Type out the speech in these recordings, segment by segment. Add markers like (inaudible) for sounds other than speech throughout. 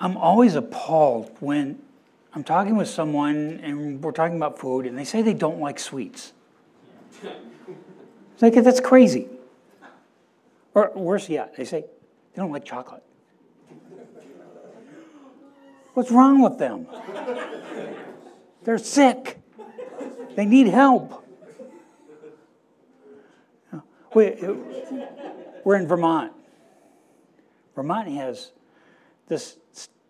I'm always appalled when I'm talking with someone and we're talking about food and they say they don't like sweets. It's like, that's crazy. Or worse yet, they say they don't like chocolate. What's wrong with them? They're sick. They need help. We're in Vermont. Vermont has this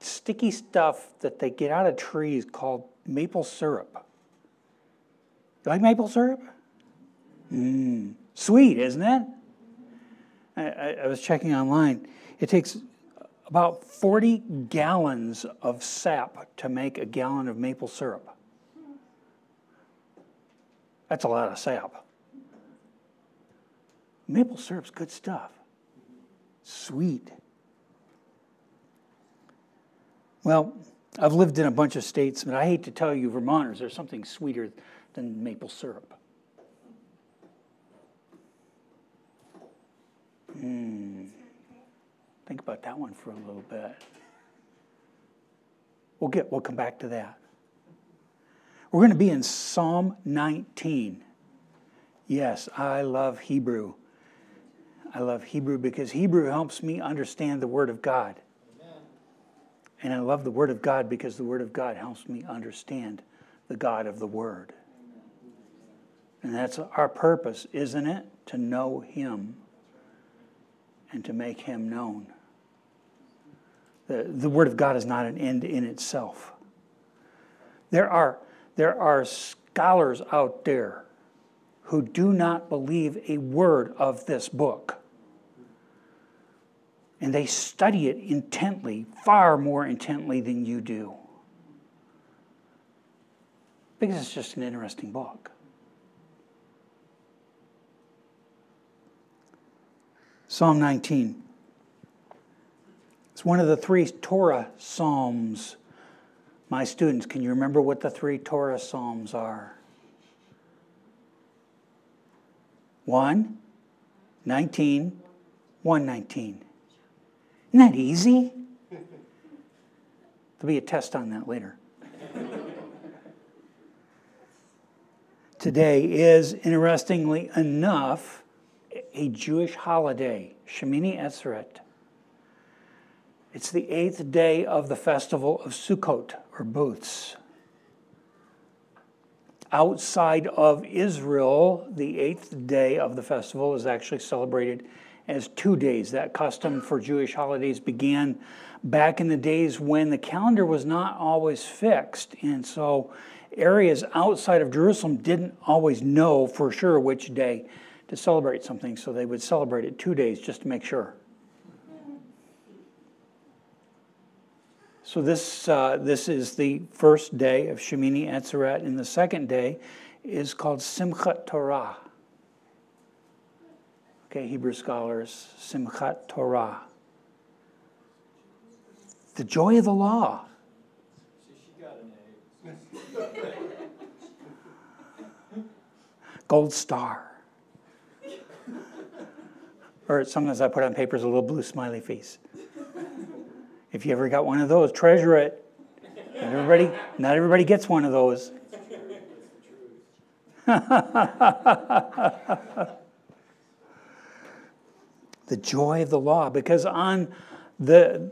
sticky stuff that they get out of trees called maple syrup. You like maple syrup? Mmm, sweet, isn't it? I, I was checking online. It takes about 40 gallons of sap to make a gallon of maple syrup. That's a lot of sap. Maple syrup's good stuff. Sweet. Well, I've lived in a bunch of states, but I hate to tell you, Vermonters, there's something sweeter than maple syrup. Hmm. Think about that one for a little bit. We'll get we'll come back to that. We're going to be in Psalm 19. Yes, I love Hebrew. I love Hebrew because Hebrew helps me understand the Word of God. And I love the Word of God because the Word of God helps me understand the God of the Word. And that's our purpose, isn't it? To know Him and to make Him known. The, the Word of God is not an end in itself. There are, there are scholars out there who do not believe a word of this book and they study it intently, far more intently than you do. Because it's just an interesting book. Psalm 19. It's one of the three Torah Psalms. My students, can you remember what the three Torah Psalms are? One, 19, 119. Isn't that easy? There'll be a test on that later. Today is, interestingly enough, a Jewish holiday, Shemini Atzeret. It's the eighth day of the festival of Sukkot, or booths. Outside of Israel, the eighth day of the festival is actually celebrated as two days. That custom for Jewish holidays began back in the days when the calendar was not always fixed. And so areas outside of Jerusalem didn't always know for sure which day to celebrate something, so they would celebrate it two days just to make sure. So this, uh, this is the first day of Shemini Atzeret, and the second day is called Simchat Torah. Okay, Hebrew scholars, Simchat Torah. The joy of the law. Gold star. or sometimes I put on papers a little blue smiley face. If you ever got one of those, treasure it. Not everybody, not everybody gets one of those. (laughs) the joy of the law, because on the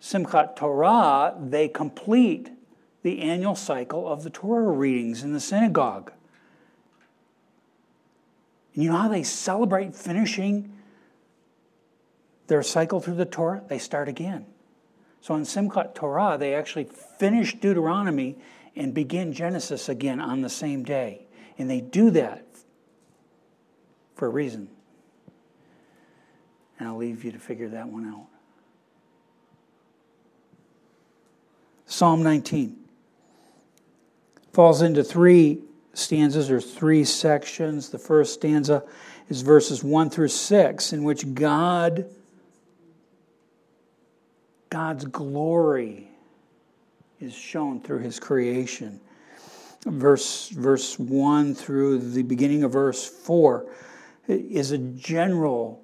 Simchat Torah, they complete the annual cycle of the Torah readings in the synagogue. And you know how they celebrate finishing their cycle through the Torah? They start again. So on Simchat Torah, they actually finish Deuteronomy and begin Genesis again on the same day. And they do that for a reason. And I'll leave you to figure that one out. Psalm 19 falls into three stanzas or three sections. The first stanza is verses 1 through 6, in which God, God's glory is shown through his creation. Verse, verse 1 through the beginning of verse 4 is a general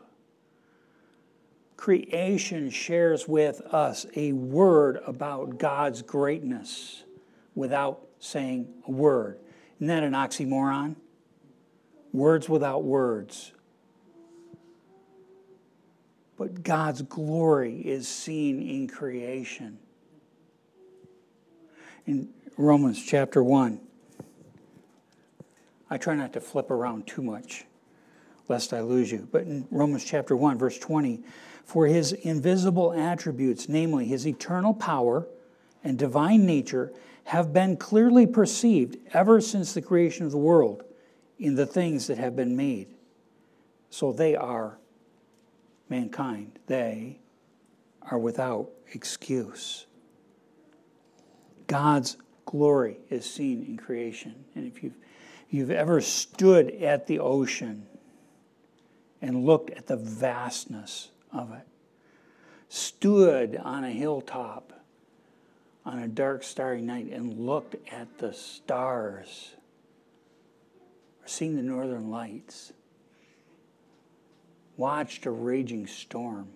creation shares with us a word about God's greatness without saying a word. Isn't that an oxymoron? Words without words. But God's glory is seen in creation. In Romans chapter 1, I try not to flip around too much lest I lose you. But in Romans chapter 1, verse 20, for his invisible attributes, namely his eternal power and divine nature, have been clearly perceived ever since the creation of the world in the things that have been made. So they are mankind. They are without excuse. God's glory is seen in creation. And if you've, you've ever stood at the ocean and looked at the vastness of it. Stood on a hilltop on a dark, starry night and looked at the stars or seen the northern lights. Watched a raging storm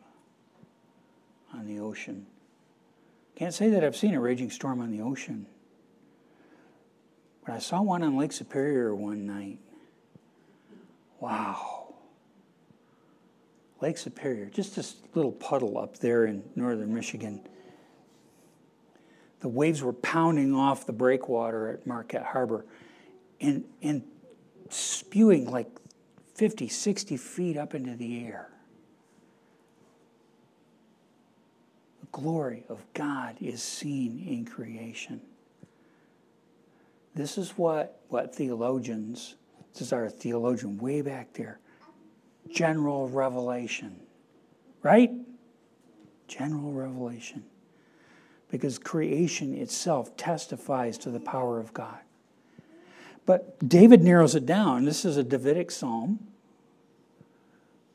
on the ocean. Can't say that I've seen a raging storm on the ocean. But I saw one on Lake Superior one night. Wow. Lake Superior, just this little puddle up there in northern Michigan. The waves were pounding off the breakwater at Marquette Harbor and, and spewing like 50, 60 feet up into the air. The glory of God is seen in creation. This is what, what theologians, this is our theologian way back there, general revelation. Right? General revelation. Because creation itself testifies to the power of God. But David narrows it down. This is a Davidic psalm.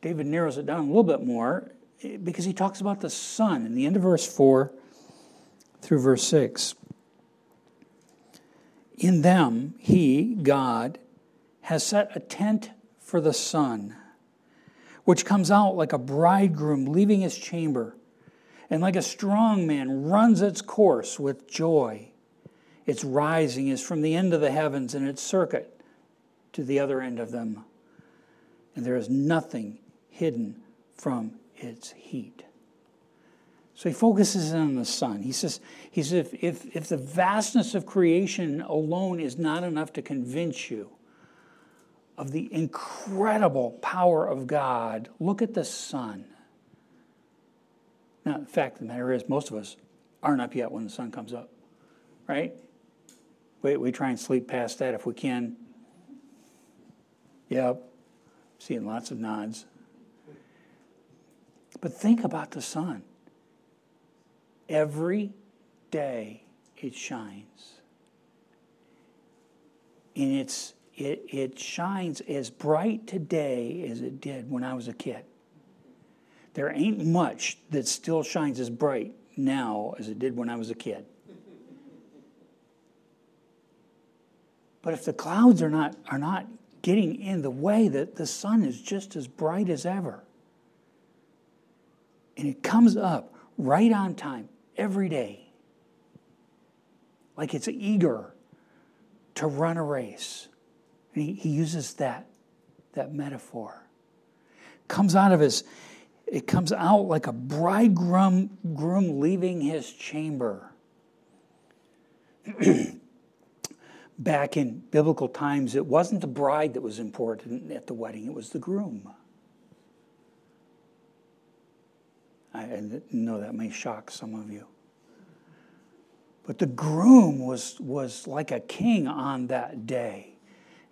David narrows it down a little bit more eh, because he talks about the sun in the end of verse 4 through verse 6. In them, he, God, has set a tent for the sun which comes out like a bridegroom leaving his chamber, and like a strong man runs its course with joy. Its rising is from the end of the heavens, and its circuit to the other end of them. And there is nothing hidden from its heat. So he focuses in on the sun. He says, he says if, if, if the vastness of creation alone is not enough to convince you, of the incredible power of God, look at the sun. Now, the fact of the matter is, most of us aren't up yet when the sun comes up, right? We, we try and sleep past that if we can. Yep, seeing lots of nods. But think about the sun. Every day it shines. And it's it, it shines as bright today as it did when I was a kid. There ain't much that still shines as bright now as it did when I was a kid. But if the clouds are not, are not getting in the way, that the sun is just as bright as ever. And it comes up right on time every day. Like it's eager to run a race. And he, he uses that, that metaphor. Comes out of his, it comes out like a bridegroom groom leaving his chamber. (clears throat) Back in biblical times, it wasn't the bride that was important at the wedding, it was the groom. I know that may shock some of you. But the groom was, was like a king on that day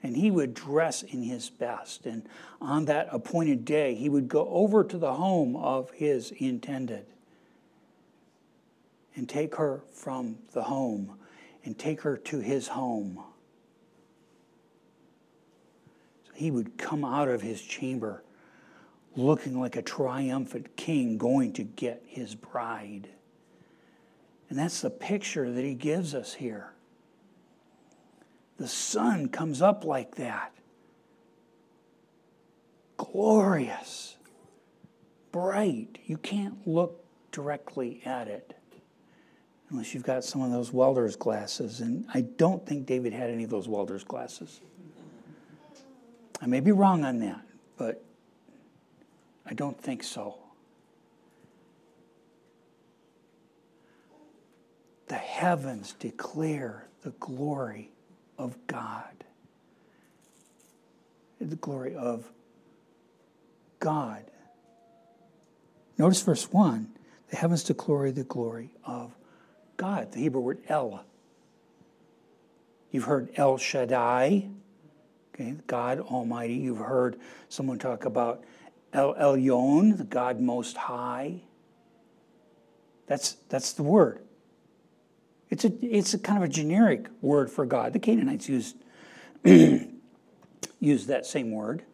and he would dress in his best. And on that appointed day, he would go over to the home of his intended. and take her from the home and take her to his home. So he would come out of his chamber looking like a triumphant king going to get his bride. And that's the picture that he gives us here. The sun comes up like that. Glorious, bright. You can't look directly at it unless you've got some of those welder's glasses. And I don't think David had any of those welder's glasses. I may be wrong on that, but I don't think so. The heavens declare the glory of God. The glory of God. Notice verse 1 the heavens declare the glory of God, the Hebrew word El. You've heard El Shaddai, okay, God Almighty. You've heard someone talk about El Elyon, the God Most High. That's, that's the word. It's a, it's a kind of a generic word for God. The Canaanites used, (clears throat) used that same word.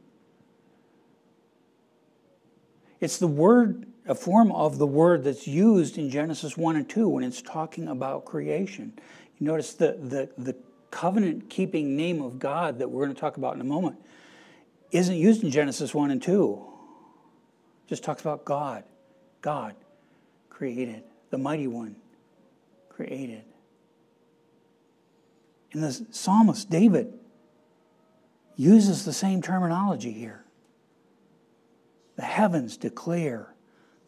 It's the word, a form of the word that's used in Genesis 1 and 2 when it's talking about creation. You notice the, the, the covenant keeping name of God that we're going to talk about in a moment isn't used in Genesis 1 and 2. It just talks about God. God created, the mighty one created. And the psalmist, David, uses the same terminology here. The heavens declare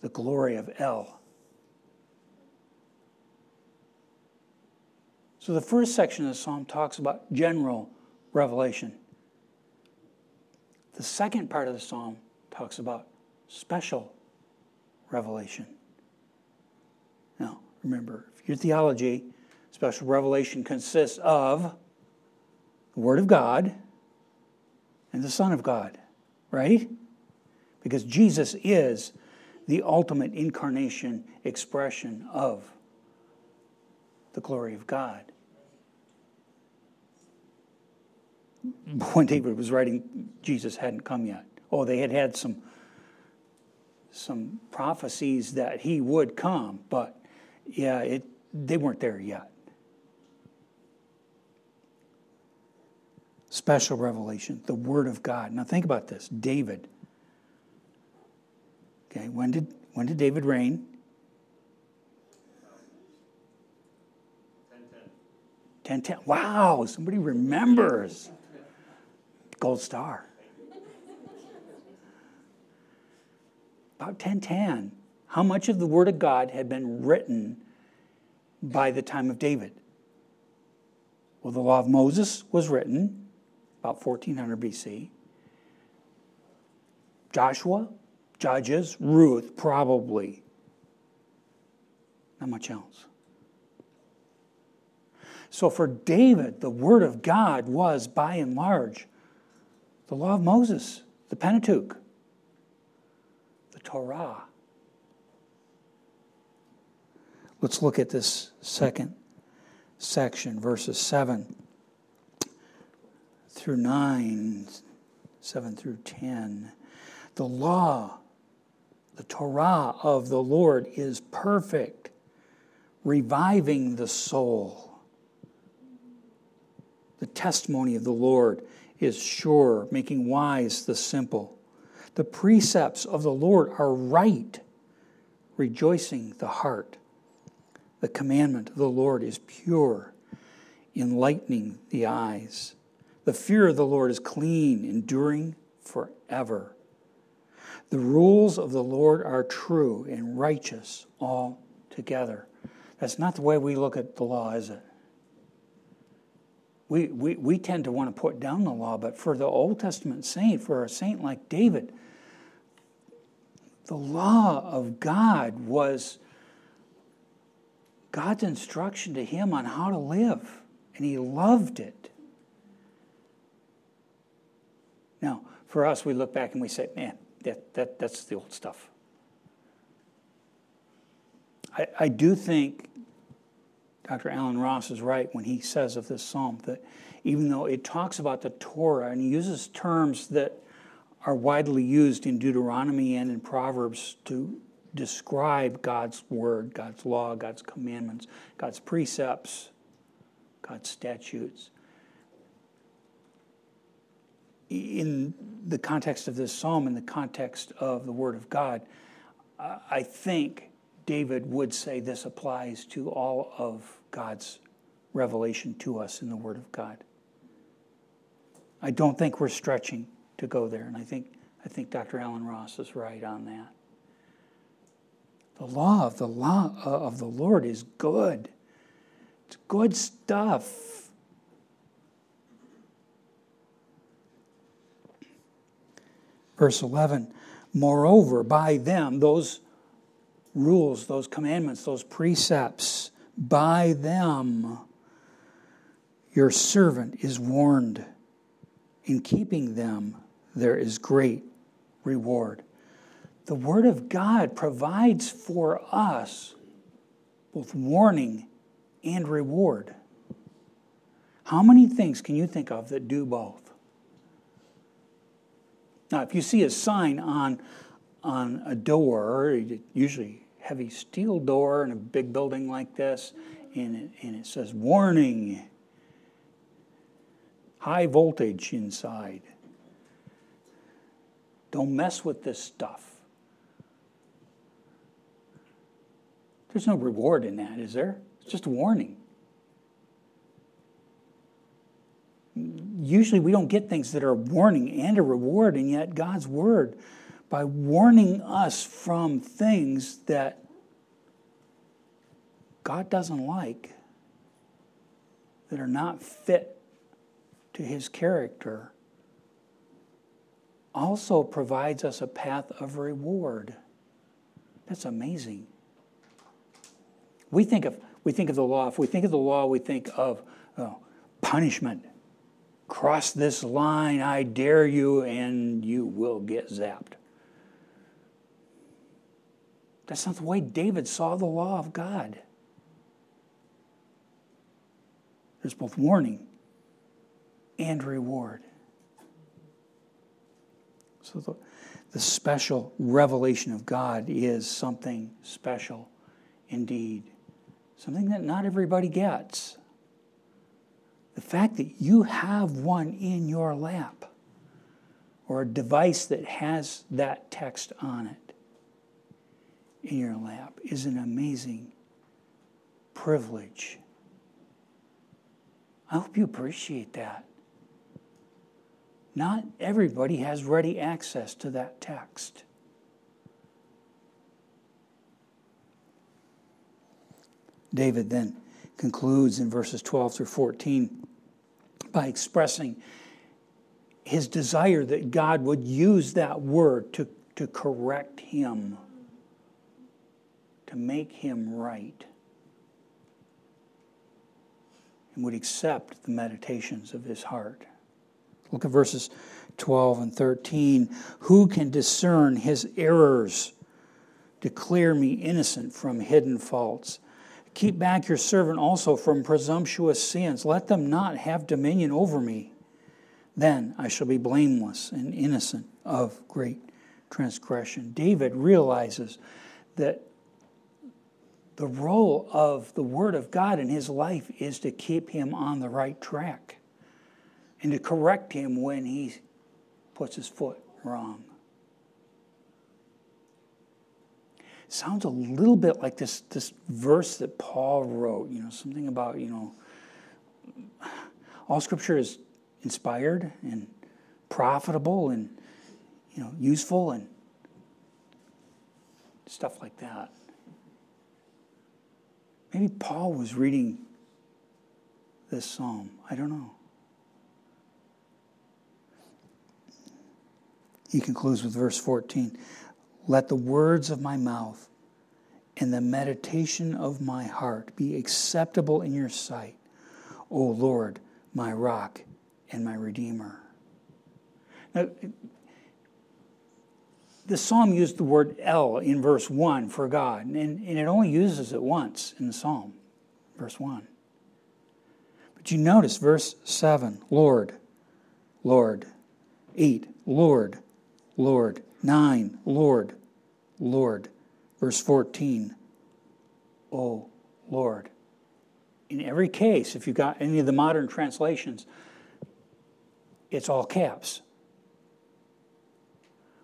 the glory of El. So the first section of the psalm talks about general revelation. The second part of the psalm talks about special revelation. Remember, your theology, special revelation consists of the Word of God and the Son of God, right? Because Jesus is the ultimate incarnation expression of the glory of God. When David was writing, Jesus hadn't come yet. Oh, they had had some some prophecies that he would come, but yeah, it, they weren't there yet. Special revelation, the Word of God. Now think about this David. Okay, when did, when did David reign? 10 10. Wow, somebody remembers. Gold star. About 1010. How much of the Word of God had been written by the time of David? Well, the law of Moses was written about 1400 BC. Joshua, Judges, Ruth, probably. Not much else. So for David, the Word of God was, by and large, the law of Moses, the Pentateuch. The Torah. Let's look at this second section, verses 7 through 9, 7 through 10. The law, the Torah of the Lord is perfect, reviving the soul. The testimony of the Lord is sure, making wise the simple. The precepts of the Lord are right, rejoicing the heart. The commandment of the Lord is pure, enlightening the eyes. The fear of the Lord is clean, enduring forever. The rules of the Lord are true and righteous altogether. That's not the way we look at the law, is it? We, we, we tend to want to put down the law, but for the Old Testament saint, for a saint like David, the law of God was God's instruction to him on how to live, and he loved it. Now, for us, we look back and we say, man, that, that, that's the old stuff. I, I do think Dr. Allen Ross is right when he says of this psalm that even though it talks about the Torah and uses terms that are widely used in Deuteronomy and in Proverbs to describe God's word, God's law, God's commandments, God's precepts, God's statutes. In the context of this psalm, in the context of the Word of God, I think David would say this applies to all of God's revelation to us in the Word of God. I don't think we're stretching to go there, and I think, I think Dr. Allen Ross is right on that. The law of the law uh, of the Lord is good. It's good stuff. Verse 11 Moreover, by them, those rules, those commandments, those precepts, by them your servant is warned. In keeping them, there is great reward. The Word of God provides for us both warning and reward. How many things can you think of that do both? Now, if you see a sign on, on a door, usually heavy steel door in a big building like this, and it, and it says warning, high voltage inside. Don't mess with this stuff. There's no reward in that, is there? It's just a warning. Usually we don't get things that are a warning and a reward, and yet God's Word by warning us from things that God doesn't like, that are not fit to his character, also provides us a path of reward. That's amazing. We think of, we think of the law, if we think of the law, we think of oh, punishment. Cross this line, I dare you, and you will get zapped. That's not the way David saw the law of God. There's both warning and reward. So the, the special revelation of God is something special indeed, something that not everybody gets. The fact that you have one in your lap or a device that has that text on it in your lap is an amazing privilege. I hope you appreciate that. Not everybody has ready access to that text. David then concludes in verses 12 through 14 by expressing his desire that God would use that word to, to correct him to make him right and would accept the meditations of his heart. Look at verses 12 and 13. Who can discern his errors? Declare me innocent from hidden faults. Keep back your servant also from presumptuous sins. Let them not have dominion over me. Then I shall be blameless and innocent of great transgression. David realizes that the role of the Word of God in his life is to keep him on the right track and to correct him when he puts his foot wrong. Sounds a little bit like this, this verse that Paul wrote, you know, something about, you know, all scripture is inspired and profitable and, you know, useful and stuff like that. Maybe Paul was reading this psalm. I don't know. He concludes with verse 14 Let the words of my mouth and the meditation of my heart be acceptable in your sight, O Lord, my rock and my redeemer. Now, the psalm used the word El in verse 1 for God, and, and it only uses it once in the psalm, verse 1. But you notice verse 7 Lord, Lord. 8, Lord, Lord. 9, Lord, Lord. Verse 14, Oh, Lord. In every case, if you've got any of the modern translations, it's all caps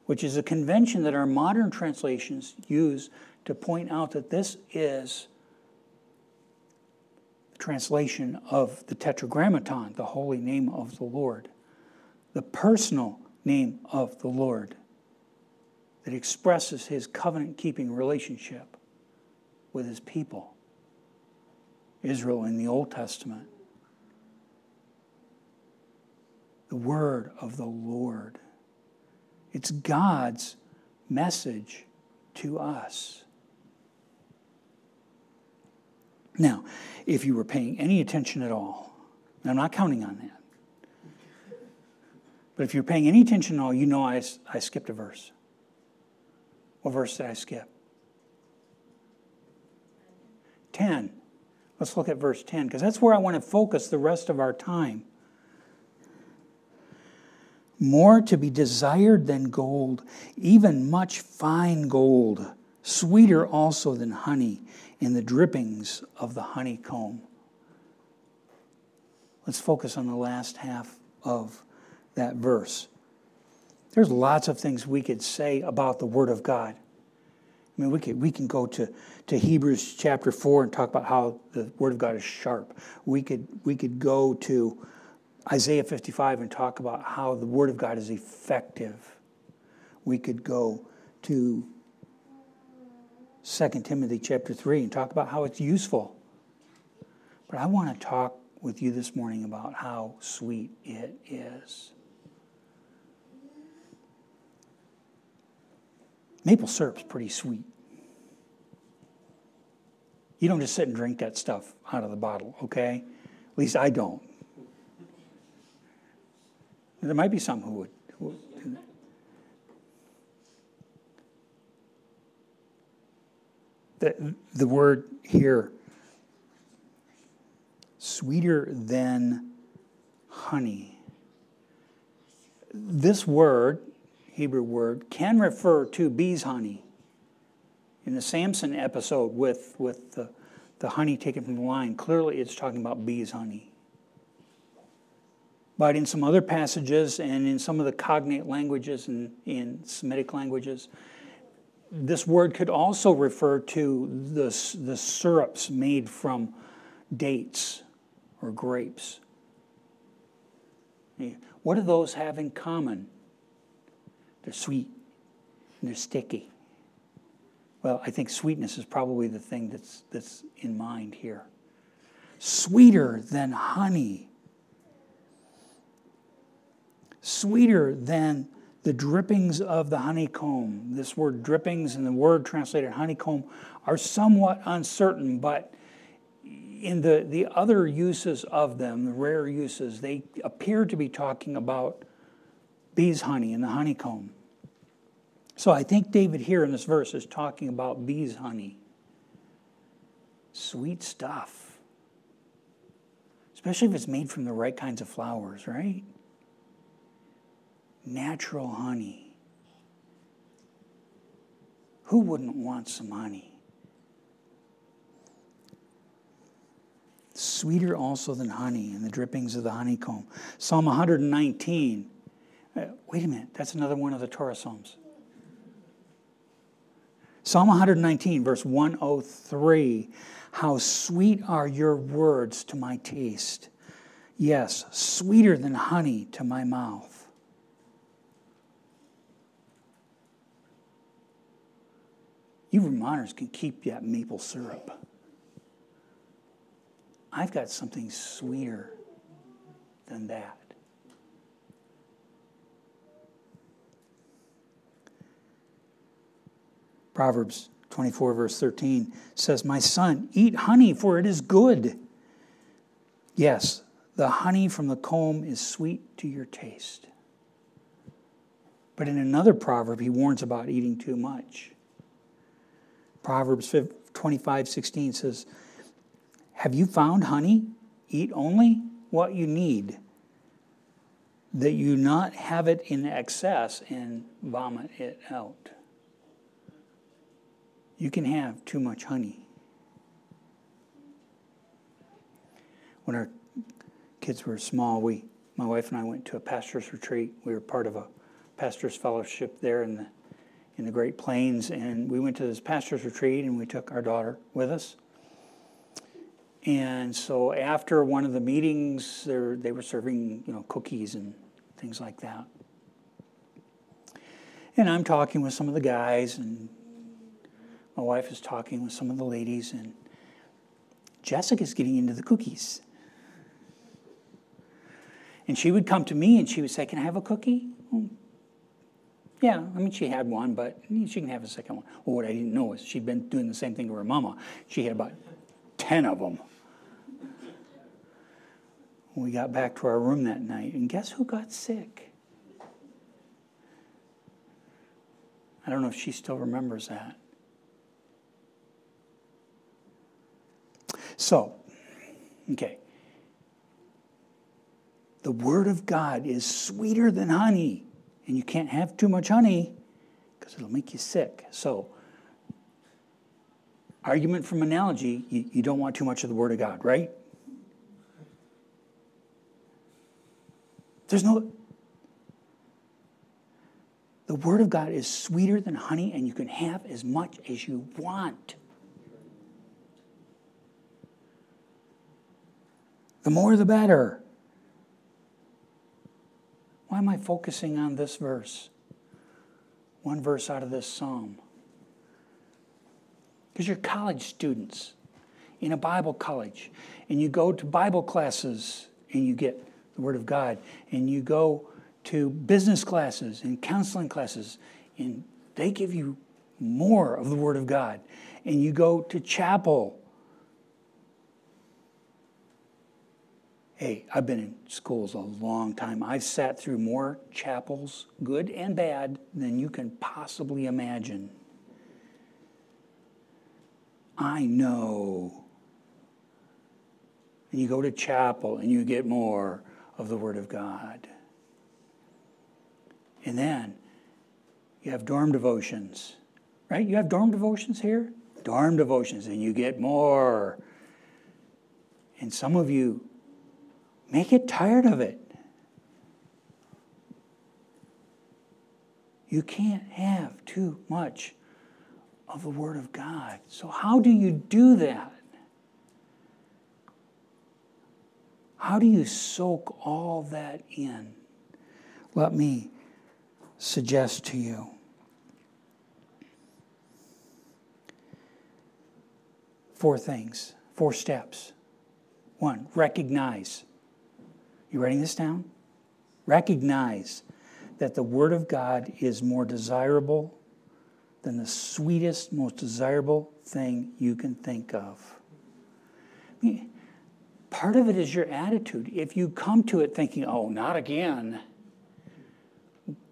which is a convention that our modern translations use to point out that this is the translation of the Tetragrammaton, the holy name of the Lord, the personal name of the Lord that expresses his covenant keeping relationship with his people, Israel in the Old Testament. The word of the Lord. It's God's message to us. Now, if you were paying any attention at all, I'm not counting on that. But if you're paying any attention at all, you know I, I skipped a verse. What verse did I skip? 10. Let's look at verse 10, because that's where I want to focus the rest of our time more to be desired than gold, even much fine gold, sweeter also than honey in the drippings of the honeycomb. Let's focus on the last half of that verse. There's lots of things we could say about the Word of God. I mean, we, could, we can go to, to Hebrews chapter 4 and talk about how the Word of God is sharp. We could, we could go to Isaiah 55 and talk about how the Word of God is effective. We could go to 2 Timothy chapter 3 and talk about how it's useful. But I want to talk with you this morning about how sweet it is. Maple syrup's pretty sweet. You don't just sit and drink that stuff out of the bottle, okay? At least I don't. There might be some who would. Who would the, the word here, sweeter than honey. This word, Hebrew word, can refer to bees' honey. In the Samson episode with, with the, the honey taken from the lion, clearly it's talking about bees' honey. But in some other passages and in some of the cognate languages and in Semitic languages, this word could also refer to the, the syrups made from dates or grapes. What do those have in common? They're sweet and they're sticky. Well, I think sweetness is probably the thing that's, that's in mind here. Sweeter than honey sweeter than the drippings of the honeycomb. This word drippings and the word translated honeycomb are somewhat uncertain, but in the, the other uses of them, the rare uses, they appear to be talking about bees' honey and the honeycomb. So I think David here in this verse is talking about bees' honey. Sweet stuff. Especially if it's made from the right kinds of flowers, right? natural honey. Who wouldn't want some honey? Sweeter also than honey and the drippings of the honeycomb. Psalm 119. Uh, wait a minute, that's another one of the Torah Psalms. Psalm 119, verse 103 How sweet are your words to my taste! Yes, sweeter than honey to my mouth. You Vermonters can keep that maple syrup. I've got something sweeter than that. Proverbs 24, verse 13 says, My son, eat honey, for it is good. Yes, the honey from the comb is sweet to your taste. But in another proverb, he warns about eating too much. Proverbs 25 16 says, Have you found honey? Eat only what you need, that you not have it in excess and vomit it out. You can have too much honey. When our kids were small, we, my wife and I went to a pastor's retreat. We were part of a pastor's fellowship there in the in the Great Plains, and we went to this pastor's retreat, and we took our daughter with us. And so after one of the meetings, they were serving you know cookies and things like that. And I'm talking with some of the guys, and my wife is talking with some of the ladies, and Jessica's getting into the cookies. And she would come to me and she would say, Can I have a cookie? Oh, yeah, I mean, she had one, but she can have a second one. Well, what I didn't know is she'd been doing the same thing to her mama. She had about 10 of them. We got back to our room that night, and guess who got sick? I don't know if she still remembers that. So, okay. The Word of God is sweeter than honey, and you can't have too much honey because it'll make you sick. So, argument from analogy, you, you don't want too much of the Word of God, right? There's no. The Word of God is sweeter than honey, and you can have as much as you want. The more the better. Why am I focusing on this verse? One verse out of this psalm. Because you're college students in a Bible college, and you go to Bible classes and you get the Word of God, and you go to business classes and counseling classes, and they give you more of the Word of God, and you go to chapel Hey, I've been in schools a long time. I've sat through more chapels, good and bad, than you can possibly imagine. I know. And you go to chapel and you get more of the Word of God. And then you have dorm devotions, right? You have dorm devotions here? Dorm devotions, and you get more. And some of you Make it tired of it. You can't have too much of the Word of God. So, how do you do that? How do you soak all that in? Let me suggest to you. Four things, four steps. One, recognize you writing this down? Recognize that the Word of God is more desirable than the sweetest, most desirable thing you can think of. I mean, part of it is your attitude. If you come to it thinking, oh, not again,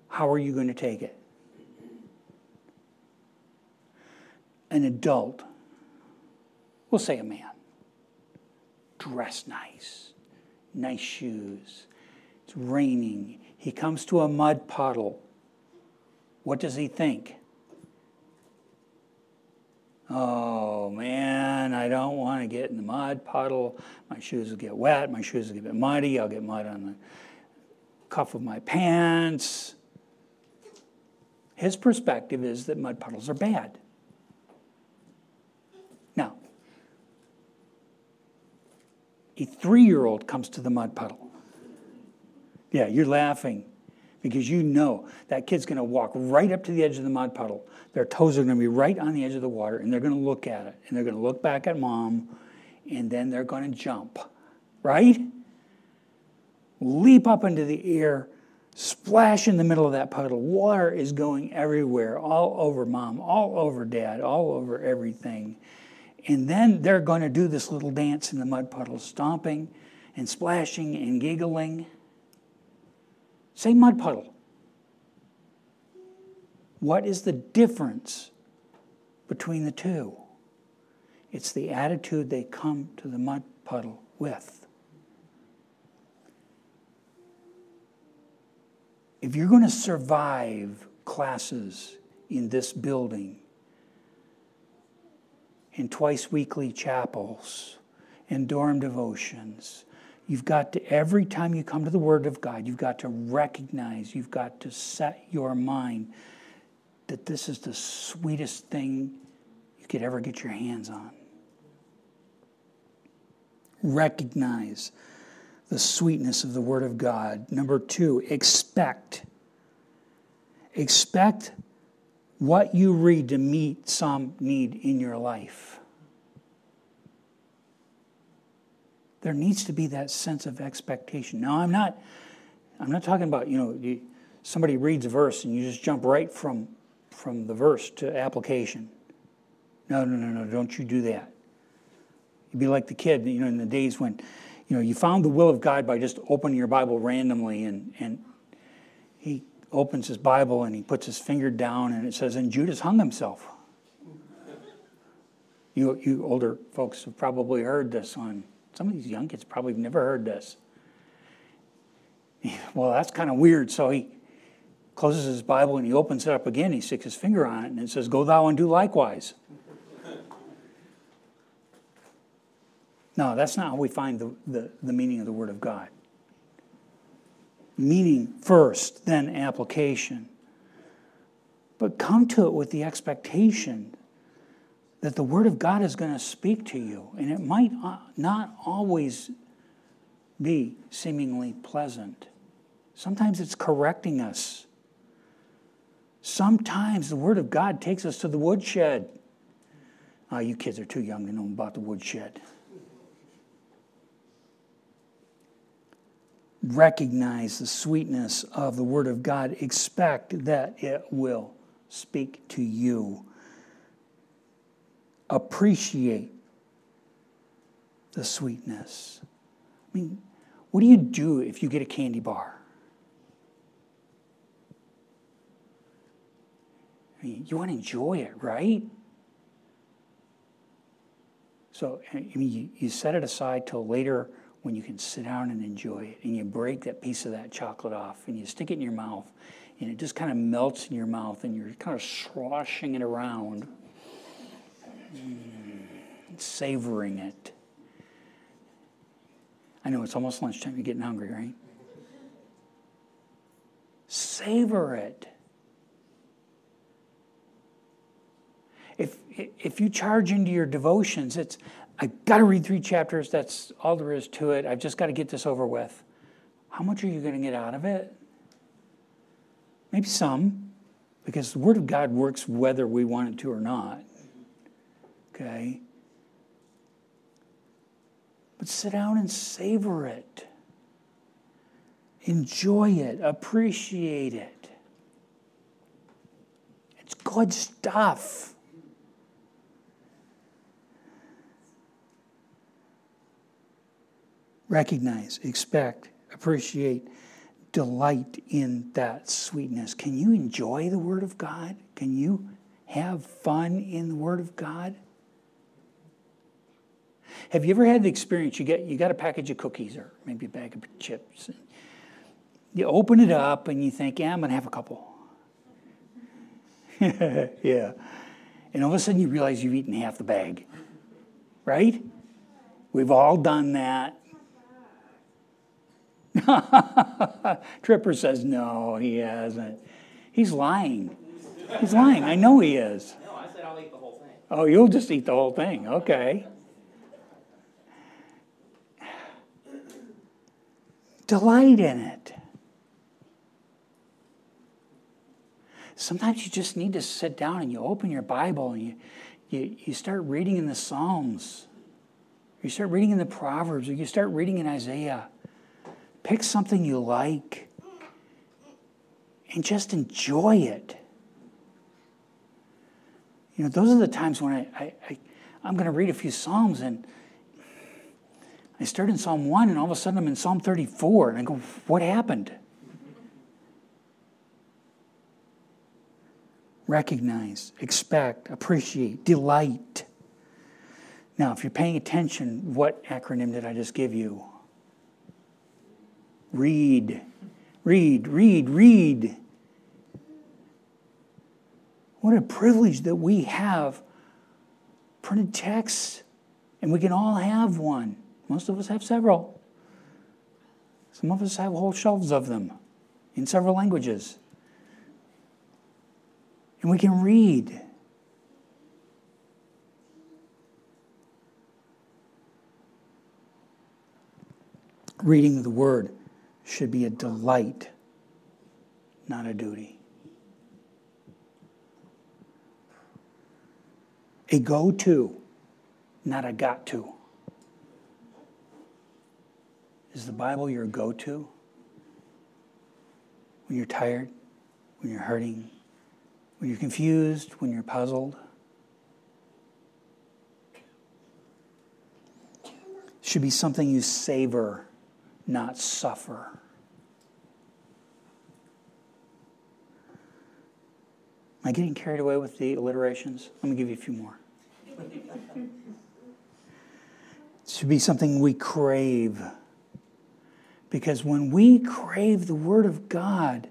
how are you going to take it? An adult, we'll say a man, dressed nice nice shoes. It's raining. He comes to a mud puddle. What does he think? Oh man, I don't want to get in the mud puddle. My shoes will get wet. My shoes will get muddy. I'll get mud on the cuff of my pants. His perspective is that mud puddles are bad. A three year old comes to the mud puddle. Yeah, you're laughing because you know that kid's going to walk right up to the edge of the mud puddle. Their toes are going to be right on the edge of the water, and they're going to look at it, and they're going to look back at mom, and then they're going to jump, right? Leap up into the air, splash in the middle of that puddle. Water is going everywhere, all over mom, all over dad, all over everything. And then they're going to do this little dance in the mud puddle, stomping and splashing and giggling. Say mud puddle. What is the difference between the two? It's the attitude they come to the mud puddle with. If you're going to survive classes in this building, in twice weekly chapels, in dorm devotions, you've got to, every time you come to the Word of God, you've got to recognize, you've got to set your mind that this is the sweetest thing you could ever get your hands on. Recognize the sweetness of the Word of God. Number two, expect. Expect what you read to meet some need in your life. There needs to be that sense of expectation. Now, I'm not, I'm not talking about, you know, you, somebody reads a verse and you just jump right from from the verse to application. No, no, no, no, don't you do that. You'd be like the kid, you know, in the days when, you know, you found the will of God by just opening your Bible randomly and, and opens his Bible and he puts his finger down and it says, and Judas hung himself. You, you older folks have probably heard this on, some of these young kids probably have never heard this. (laughs) Well, that's kind of weird. So he, closes his Bible and he opens it up again. He sticks his finger on it and it says, Go thou and do likewise. (laughs) no, that's not how we find the, the, the meaning of the Word of God. Meaning first, then application. But come to it with the expectation that the Word of God is going to speak to you. And it might uh, not always be seemingly pleasant. Sometimes it's correcting us. Sometimes the Word of God takes us to the woodshed. Oh, you kids are too young to know about the woodshed. Recognize the sweetness of the Word of God. Expect that it will speak to you. Appreciate the sweetness. I mean, what do you do if you get a candy bar? I mean, you want to enjoy it, right? So, I mean, you, you set it aside till later when you can sit down and enjoy it, and you break that piece of that chocolate off, and you stick it in your mouth, and it just kind of melts in your mouth, and you're kind of sloshing it around, mm, savoring it. I know it's almost lunchtime, you're getting hungry, right? Savor it. If if you charge into your devotions, it's I've got to read three chapters. That's all there is to it. I've just got to get this over with. How much are you going to get out of it? Maybe some, because the Word of God works whether we want it to or not. Okay? But sit down and savor it. Enjoy it. Appreciate it. It's good stuff. Recognize, expect, appreciate, delight in that sweetness. Can you enjoy the Word of God? Can you have fun in the Word of God? Have you ever had the experience you get you got a package of cookies or maybe a bag of chips? And you open it up and you think, yeah, I'm gonna have a couple. (laughs) yeah. And all of a sudden you realize you've eaten half the bag. Right? We've all done that. (laughs) Tripper says, no, he hasn't. He's lying. He's lying. I know he is. No, I said I'll eat the whole thing. Oh, you'll just eat the whole thing. Okay. Delight in it. Sometimes you just need to sit down and you open your Bible and you, you, you start reading in the Psalms. You start reading in the Proverbs, or you start reading in Isaiah. Pick something you like and just enjoy it. You know, those are the times when I, I, I I'm going to read a few Psalms and I start in Psalm 1 and all of a sudden I'm in Psalm 34 and I go, what happened? recognize, expect, appreciate, delight. Now, if you're paying attention, what acronym did I just give you? Read, read, read, read. What a privilege that we have printed texts, and we can all have one. Most of us have several. Some of us have whole shelves of them in several languages. And we can read. Reading the Word should be a delight, not a duty. A go to, not a got to. Is the Bible your go to? When you're tired, when you're hurting, when you're confused, when you're puzzled? Should be something you savor, not suffer. Am I getting carried away with the alliterations? Let me give you a few more. it should be something we crave. Because when we crave the Word of God,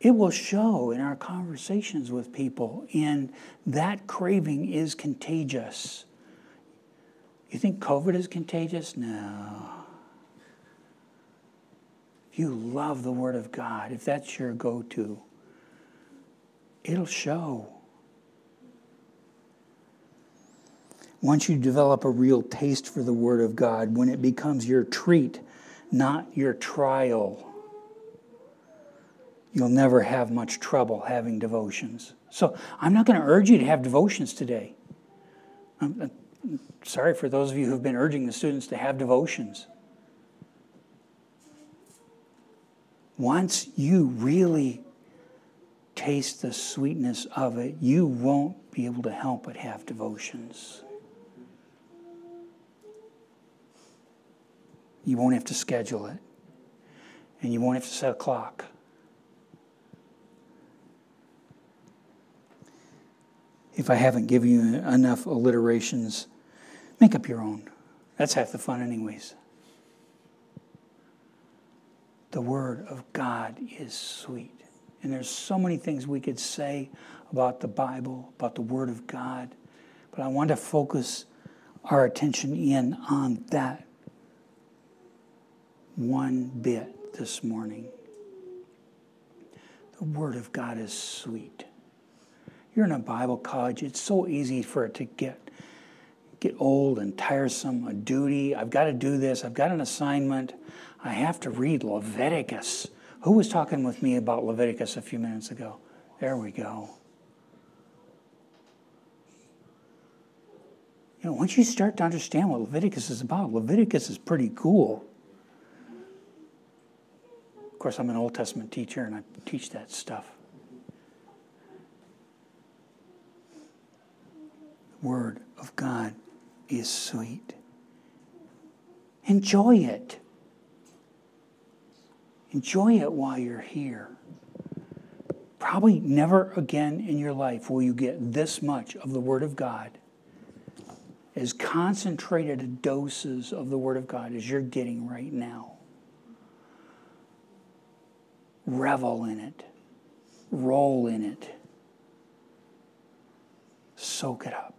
it will show in our conversations with people, and that craving is contagious. You think COVID is contagious? No. If you love the Word of God, if that's your go to, it'll show. Once you develop a real taste for the Word of God, when it becomes your treat, not your trial, you'll never have much trouble having devotions. So I'm not going to urge you to have devotions today. I'm, sorry for those of you who've been urging the students to have devotions. Once you really taste the sweetness of it, you won't be able to help but have devotions. You won't have to schedule it, and you won't have to set a clock. If I haven't given you enough alliterations, make up your own. That's half the fun, anyways. The Word of God is sweet. And there's so many things we could say about the Bible, about the Word of God, but I want to focus our attention in on that one bit this morning. The Word of God is sweet. You're in a Bible college, it's so easy for it to get get old and tiresome, a duty. I've got to do this. I've got an assignment. I have to read Leviticus. Who was talking with me about Leviticus a few minutes ago? There we go. You know, once you start to understand what Leviticus is about, Leviticus is pretty cool Of course, I'm an Old Testament teacher and I teach that stuff. The Word of God is sweet. Enjoy it. Enjoy it while you're here. Probably never again in your life will you get this much of the Word of God, as concentrated doses of the Word of God as you're getting right now. Revel in it, roll in it, soak it up.